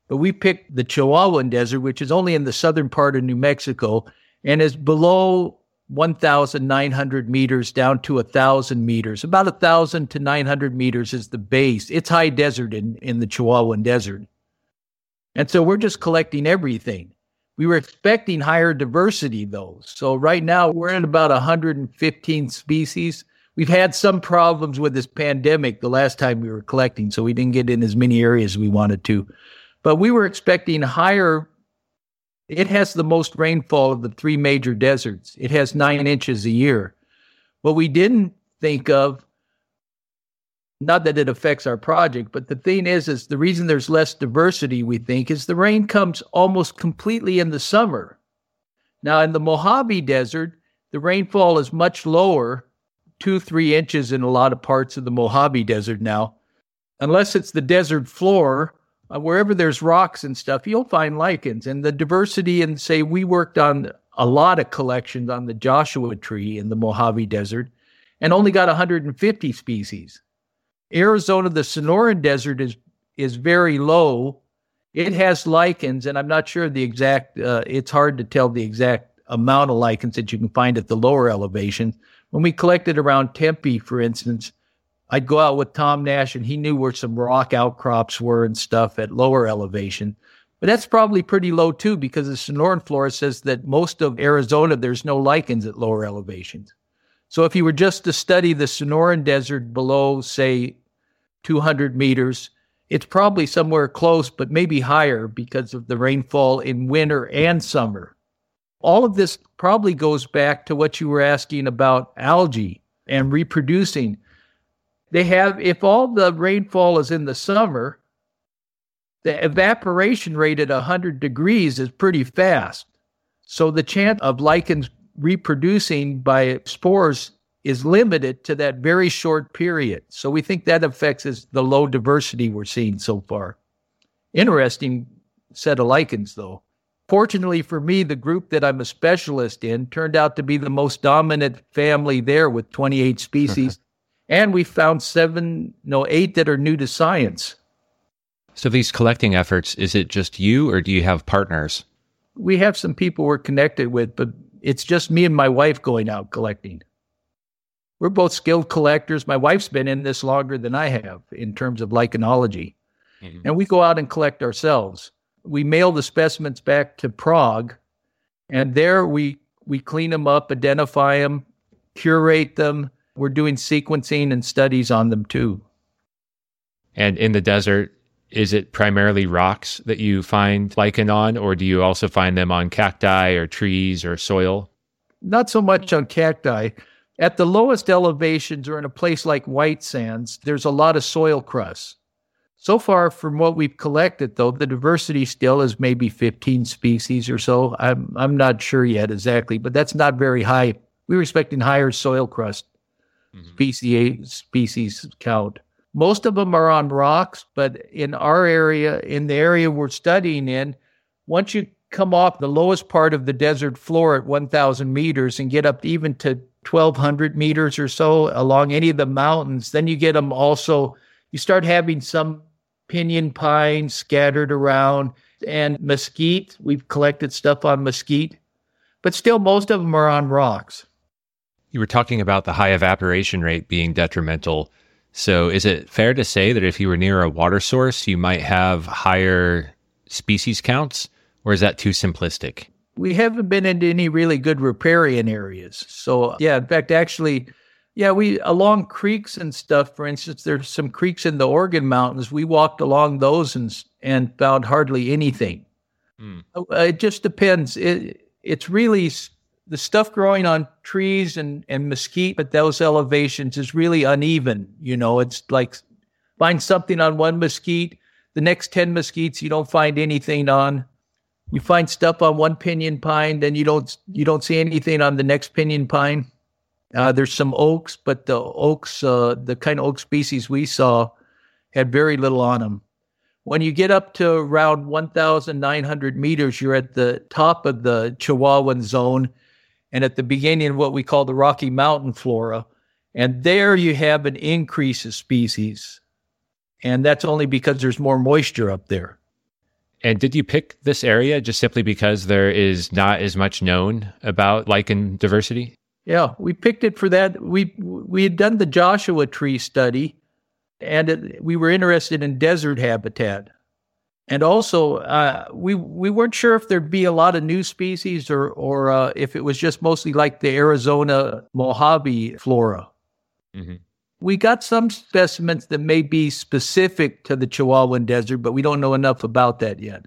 But we picked the Chihuahuan Desert, which is only in the southern part of New Mexico and is below 1,900 meters down to 1,000 meters. About 1,000 to 900 meters is the base. It's high desert in, in the Chihuahuan Desert. And so we're just collecting everything. We were expecting higher diversity, though. So right now we're at about 115 species. We've had some problems with this pandemic the last time we were collecting, so we didn't get in as many areas as we wanted to. But we were expecting higher. It has the most rainfall of the three major deserts. It has nine inches a year. What we didn't think of, not that it affects our project, but the thing is, is the reason there's less diversity, we think, is the rain comes almost completely in the summer. Now, in the Mojave Desert, the rainfall is much lower, two, three inches in a lot of parts of the Mojave Desert now. Unless it's the desert floor, uh, wherever there's rocks and stuff, you'll find lichens. And the diversity, and say we worked on a lot of collections on the Joshua tree in the Mojave Desert and only got 150 species. Arizona, the Sonoran Desert is is very low. It has lichens, and I'm not sure the exact. Uh, it's hard to tell the exact amount of lichens that you can find at the lower elevation. When we collected around Tempe, for instance, I'd go out with Tom Nash and he knew where some rock outcrops were and stuff at lower elevation. But that's probably pretty low too, because the Sonoran flora says that most of Arizona, there's no lichens at lower elevations. So if you were just to study the Sonoran Desert below, say, 200 meters, it's probably somewhere close, but maybe higher because of the rainfall in winter and summer. All of this probably goes back to what you were asking about algae and reproducing they have, if all the rainfall is in the summer, the evaporation rate at 100 degrees is pretty fast. So the chance of lichens reproducing by spores is limited to that very short period. So we think that affects is the low diversity we're seeing so far. Interesting set of lichens, though. Fortunately for me, the group that I'm a specialist in turned out to be the most dominant family there with 28 species. and we found seven, no, eight that are new to science. So these collecting efforts, is it just you or do you have partners? We have some people we're connected with, but it's just me and my wife going out collecting. We're both skilled collectors. My wife's been in this longer than I have in terms of lichenology. Mm-hmm. And we go out and collect ourselves. We mail the specimens back to Prague, and there we we clean them up, identify them, curate them. We're doing sequencing and studies on them too. And in the desert, is it primarily rocks that you find lichen on, or do you also find them on cacti or trees or soil? Not so much on cacti. At the lowest elevations or in a place like White Sands, there's a lot of soil crust. So far, from what we've collected, though, the diversity still is maybe 15 species or so. I'm, I'm not sure yet exactly, but that's not very high. We were expecting higher soil crust mm-hmm. species, species count. Most of them are on rocks, but in our area, in the area we're studying in, once you come off the lowest part of the desert floor at 1,000 meters and get up even to 1,200 meters or so along any of the mountains, then you get them also, you start having some pinyon pine scattered around and mesquite. We've collected stuff on mesquite, but still most of them are on rocks. You were talking about the high evaporation rate being detrimental so, is it fair to say that if you were near a water source, you might have higher species counts, or is that too simplistic? We haven't been into any really good riparian areas. So, yeah, in fact, actually, yeah, we along creeks and stuff. For instance, there's some creeks in the Organ Mountains. We walked along those and and found hardly anything. Mm. It just depends. It it's really the stuff growing on trees and, and mesquite at those elevations is really uneven. You know, it's like find something on one mesquite, the next 10 mesquites you don't find anything on. You find stuff on one pinyon pine, then you don't you don't see anything on the next pinyon pine. Uh, there's some oaks, but the oaks, uh, the kind of oak species we saw, had very little on them. When you get up to around 1,900 meters, you're at the top of the Chihuahuan zone, and at the beginning of what we call the Rocky Mountain flora. And there you have an increase of species. And that's only because there's more moisture up there. And did you pick this area just simply because there is not as much known about lichen diversity? Yeah, we picked it for that. We we had done the Joshua tree study, and it, we were interested in desert habitat and also uh, we we weren't sure if there'd be a lot of new species or or uh, if it was just mostly like the Arizona Mojave flora. Mm-hmm. We got some specimens that may be specific to the Chihuahuan Desert, but we don't know enough about that yet.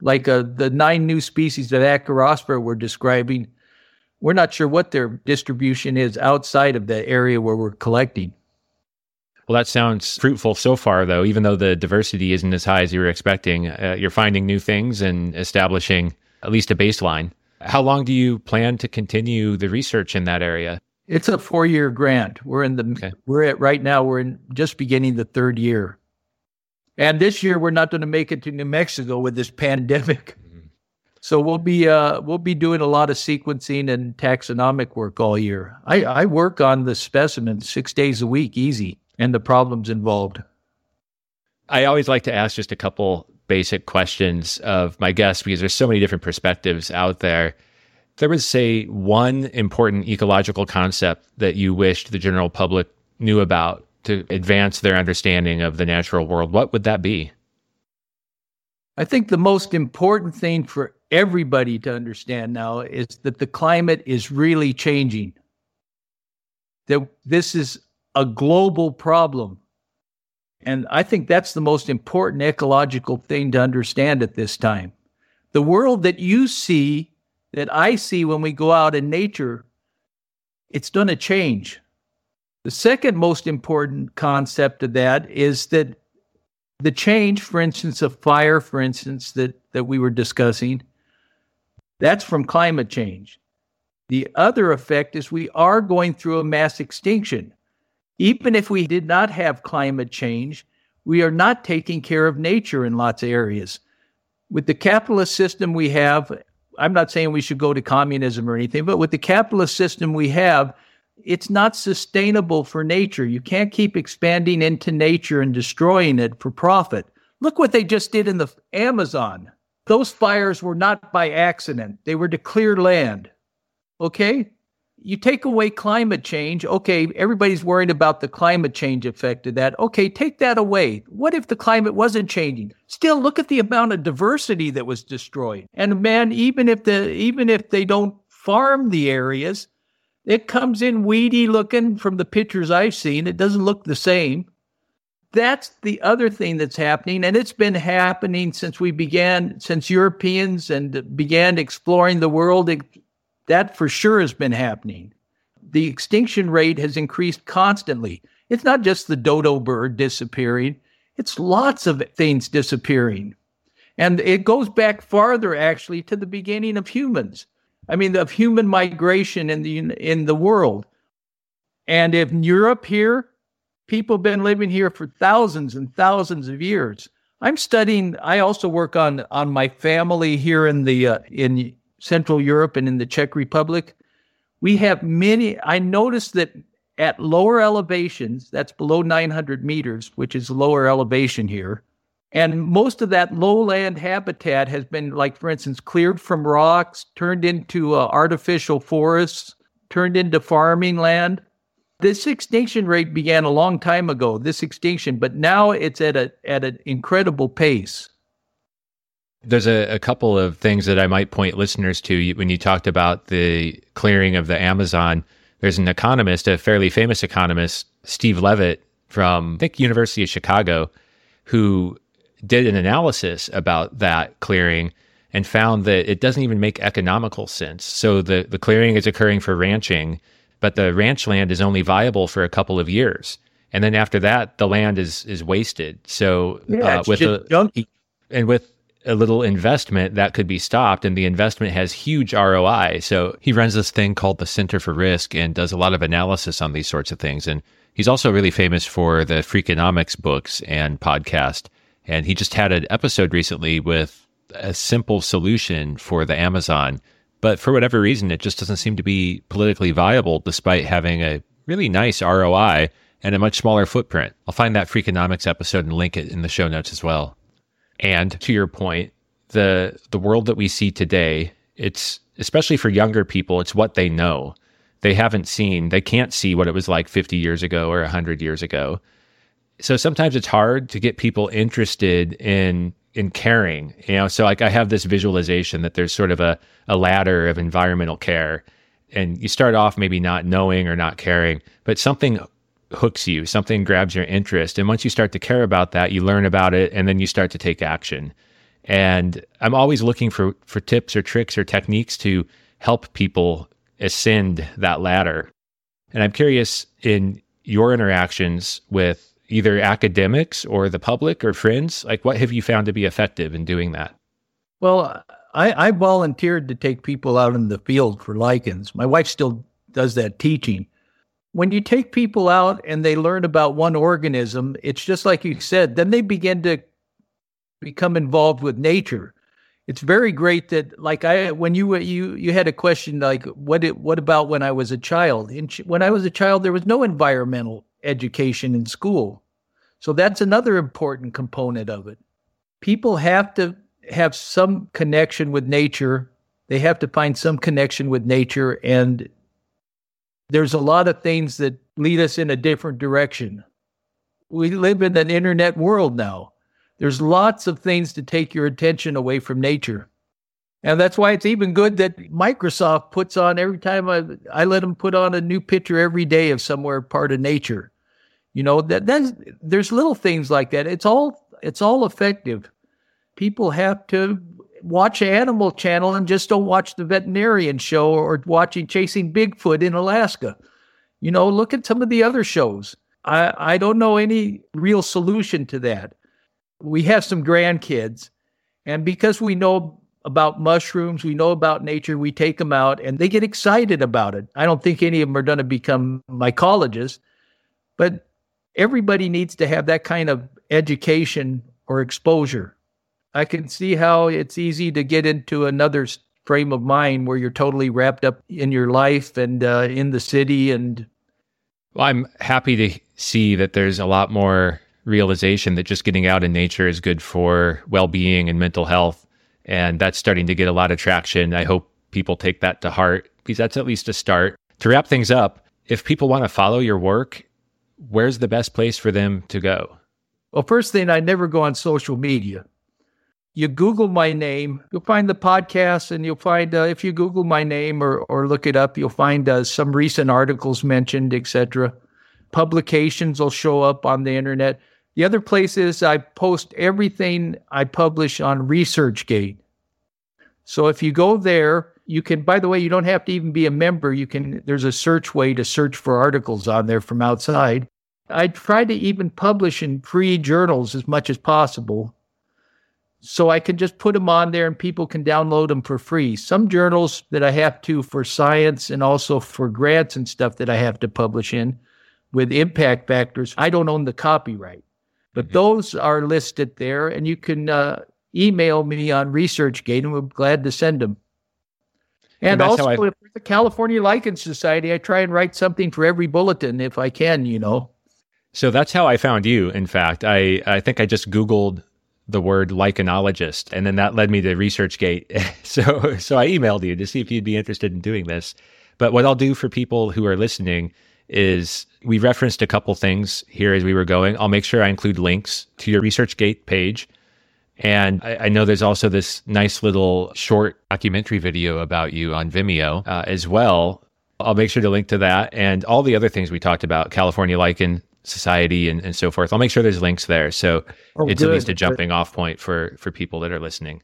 Like uh, the nine new species that Acarospora were describing, we're not sure what their distribution is outside of the area where we're collecting. Well, that sounds fruitful so far, though. Even though the diversity isn't as high as you were expecting, uh, you're finding new things and establishing at least a baseline. How long do you plan to continue the research in that area? It's a four-year grant. We're in the okay. we're at right now. We're in just beginning the third year, and this year we're not going to make it to New Mexico with this pandemic. Mm-hmm. So we'll be uh, we'll be doing a lot of sequencing and taxonomic work all year. I, I work on the specimens six days a week, easy and the problems involved. I always like to ask just a couple basic questions of my guests because there's so many different perspectives out there. If there was, say, one important ecological concept that you wished the general public knew about to advance their understanding of the natural world, what would that be? I think the most important thing for everybody to understand now is that the climate is really changing. That this is a global problem. And I think that's the most important ecological thing to understand at this time. The world that you see, that I see when we go out in nature, it's going to change. The second most important concept of that is that the change, for instance, of fire, for instance, that, that we were discussing, That's from climate change. The other effect is we are going through a mass extinction. Even if we did not have climate change, we are not taking care of nature in lots of areas. With the capitalist system we have, I'm not saying we should go to communism or anything, but with the capitalist system we have, it's not sustainable for nature. You can't keep expanding into nature and destroying it for profit. Look what they just did in the Amazon. Those fires were not by accident, they were to clear land. Okay? You take away climate change. Okay, everybody's worried about the climate change effect of that. Okay, take that away. What if the climate wasn't changing? Still, look at the amount of diversity that was destroyed. And man, even if the even if they don't farm the areas, it comes in weedy looking from the pictures I've seen. It doesn't look the same. That's the other thing that's happening. And it's been happening since we began, since Europeans and began exploring the world. That for sure has been happening. The extinction rate has increased constantly. It's not just the dodo bird disappearing, it's lots of things disappearing. And it goes back farther, actually, to the beginning of humans. I mean, of human migration in the in the world. And in Europe here, people have been living here for thousands and thousands of years. I'm studying. I also work on on my family here in the uh, in Central Europe and in the Czech Republic. We have many. I noticed that at lower elevations, that's below 900 meters, which is lower elevation here, and most of that lowland habitat has been, like, for instance, cleared from rocks, turned into uh, artificial forests, turned into farming land. This extinction rate began a long time ago, this extinction, but now it's at, a, at an incredible pace. There's a, a couple of things that I might point listeners to when you talked about the clearing of the Amazon. There's an economist, a fairly famous economist, Steve Levitt from, I think, University of Chicago, who did an analysis about that clearing and found that it doesn't even make economical sense. So the, the clearing is occurring for ranching, but the ranch land is only viable for a couple of years. And then after that, the land is is wasted. So yeah, uh, with a, and with a little investment that could be stopped and the investment has huge ROI. So he runs this thing called the Center for Risk and does a lot of analysis on these sorts of things. And he's also really famous for the Freakonomics books and podcast. And he just had an episode recently with a simple solution for the Amazon. But for whatever reason, it just doesn't seem to be politically viable despite having a really nice ROI and a much smaller footprint. I'll find that Freakonomics episode and link it in the show notes as well. And to your point, the the world that we see today, it's especially for younger people, it's what they know. They haven't seen, they can't see what it was like 50 years ago or 100 years ago. So sometimes it's hard to get people interested in in caring you know? So like i have this visualization that there's sort of a, a ladder of environmental care. And you start off maybe not knowing or not caring but something hooks you something grabs your interest and once you start to care about that you learn about it and then you start to take action and i'm always looking for for tips or tricks or techniques to help people ascend that ladder and i'm curious in your interactions with either academics or the public or friends? Like, what have you found to be effective in doing that? Well, I, I volunteered to take people out in the field for lichens. My wife still does that teaching. When you take people out and they learn about one organism, it's just like you said, then they begin to become involved with nature. It's very great that, like I, when you you you had a question like, what it, what about when I was a child? And when I was a child, there was no environmental education in school. So that's another important component of it. People have to have some connection with nature. They have to find some connection with nature. And there's a lot of things that lead us in a different direction. We live in an internet world now. There's lots of things to take your attention away from nature. And that's why it's even good that Microsoft puts on every time I, I let them put on a new picture every day of somewhere part of nature. You know that that's, there's little things like that. It's all it's all effective. People have to watch Animal Channel and just don't watch the veterinarian show or watching Chasing Bigfoot in Alaska. You know, look at some of the other shows. I, I don't know any real solution to that. We have some grandkids, and because we know about mushrooms, we know about nature, we take them out and they get excited about it. I don't think any of them are going to become mycologists, but everybody needs to have that kind of education or exposure. I can see how it's easy to get into another frame of mind where you're totally wrapped up in your life and uh, in the city and well, I'm happy to see that there's a lot more realization that just getting out in nature is good for well-being and mental health and that's starting to get a lot of traction. I hope people take that to heart because that's at least a start. To wrap things up, if people want to follow your work, where's the best place for them to go? Well, first thing, I never go on social media. You Google my name, you'll find the podcast, and you'll find uh, if you Google my name or or look it up, you'll find uh, some recent articles mentioned, etc. Publications will show up on the internet. The other place is I post everything I publish on ResearchGate. So if you go there, you can, by the way, you don't have to even be a member. You can, there's a search way to search for articles on there from outside. I try to even publish in free journals as much as possible. So I can just put them on there and people can download them for free. Some journals that I have to for science and also for grants and stuff that I have to publish in with impact factors, I don't own the copyright. But mm-hmm. those are listed there, and you can uh, email me on ResearchGate, and we're glad to send them. And, and also, I... for the California Lichen Society, I try and write something for every bulletin if I can, you know. So that's how I found you. In fact, I, I think I just Googled the word lichenologist, and then that led me to ResearchGate. so so I emailed you to see if you'd be interested in doing this. But what I'll do for people who are listening is we referenced a couple things here as we were going. I'll make sure I include links to your ResearchGate page. And I, I know there's also this nice little short documentary video about you on Vimeo uh, as well. I'll make sure to link to that and all the other things we talked about, California Lichen Society and, and so forth. I'll make sure there's links there. So oh, it's good. at least a jumping off point for for people that are listening.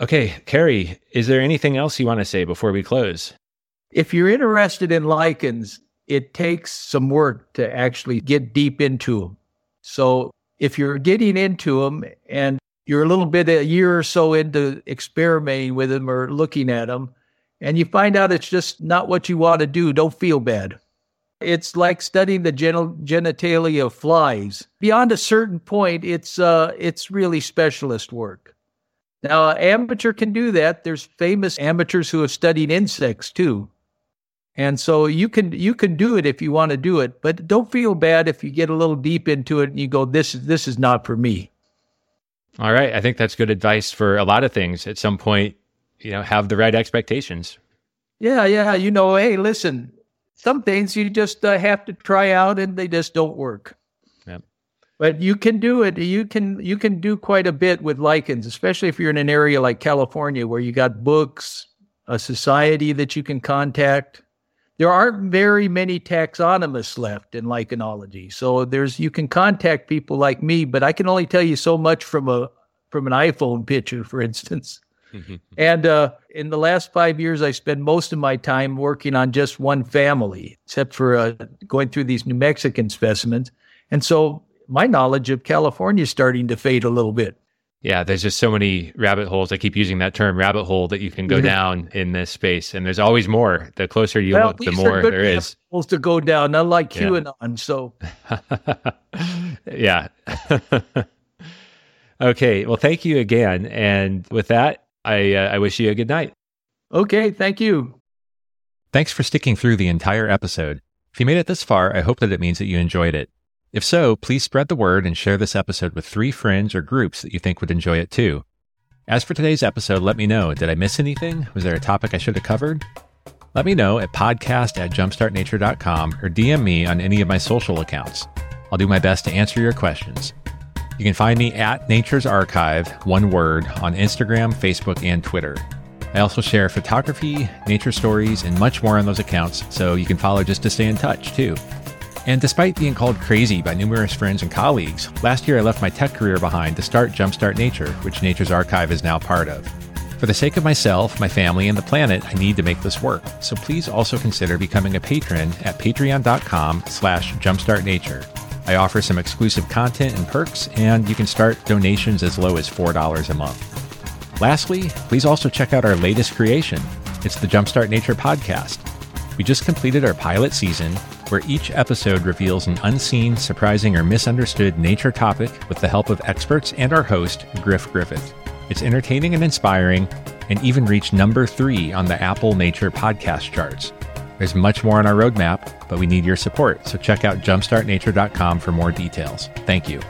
Okay, Kerry, is there anything else you want to say before we close? If you're interested in lichens, it takes some work to actually get deep into them. So if you're getting into them and you're a little bit a year or so into experimenting with them or looking at them, and you find out it's just not what you want to do, don't feel bad. It's like studying the genitalia of flies. Beyond a certain point, it's uh, it's really specialist work. Now, amateur can do that. There's famous amateurs who have studied insects too. And so you can you can do it if you want to do it, but don't feel bad if you get a little deep into it and you go, this is this is not for me. All right, I think that's good advice for a lot of things. At some point, you know, have the right expectations. Yeah, yeah. You know, hey, listen, some things you just uh, have to try out and they just don't work. Yep. But you can do it. You can you can do quite a bit with lichens, especially if you're in an area like California where you got books, a society that you can contact there aren't very many taxonomists left in lichenology. So there's you can contact people like me, but I can only tell you so much from a from an iPhone picture, for instance. And uh, in the last five years, I spend most of my time working on just one family, except for uh, going through these New Mexican specimens. And so my knowledge of California is starting to fade a little bit yeah, there's just so many rabbit holes. I keep using that term rabbit hole that you can go down in this space. And there's always more. The closer you well, look, the more there is. Holes to go down, unlike QAnon. Yeah. So, yeah. okay. Well, thank you again. And with that, I, uh, I wish you a good night. Okay. Thank you. Thanks for sticking through the entire episode. If you made it this far, I hope that it means that you enjoyed it. If so, please spread the word and share this episode with three friends or groups that you think would enjoy it too. As for today's episode, let me know. Did I miss anything? Was there a topic I should have covered? Let me know at podcast at jumpstartnature.com or DM me on any of my social accounts. I'll do my best to answer your questions. You can find me at Nature's Archive, one word, on Instagram, Facebook, and Twitter. I also share photography, nature stories, and much more on those accounts, so you can follow just to stay in touch, too. And despite being called crazy by numerous friends and colleagues, last year I left my tech career behind to start Jumpstart Nature, which Nature's Archive is now part of. For the sake of myself, my family, and the planet, I need to make this work. So please also consider becoming a patron at patreon.com slash jumpstartnature. I offer some exclusive content and perks, and you can start donations as low as $4 a month. Lastly, please also check out our latest creation. It's the Jumpstart Nature podcast. We just completed our pilot season, where each episode reveals an unseen, surprising, or misunderstood nature topic with the help of experts and our host, Griff Griffith. It's entertaining and inspiring, and even reached number three on the Apple Nature podcast charts. There's much more on our roadmap, but we need your support, so check out jumpstartnature.com for more details. Thank you.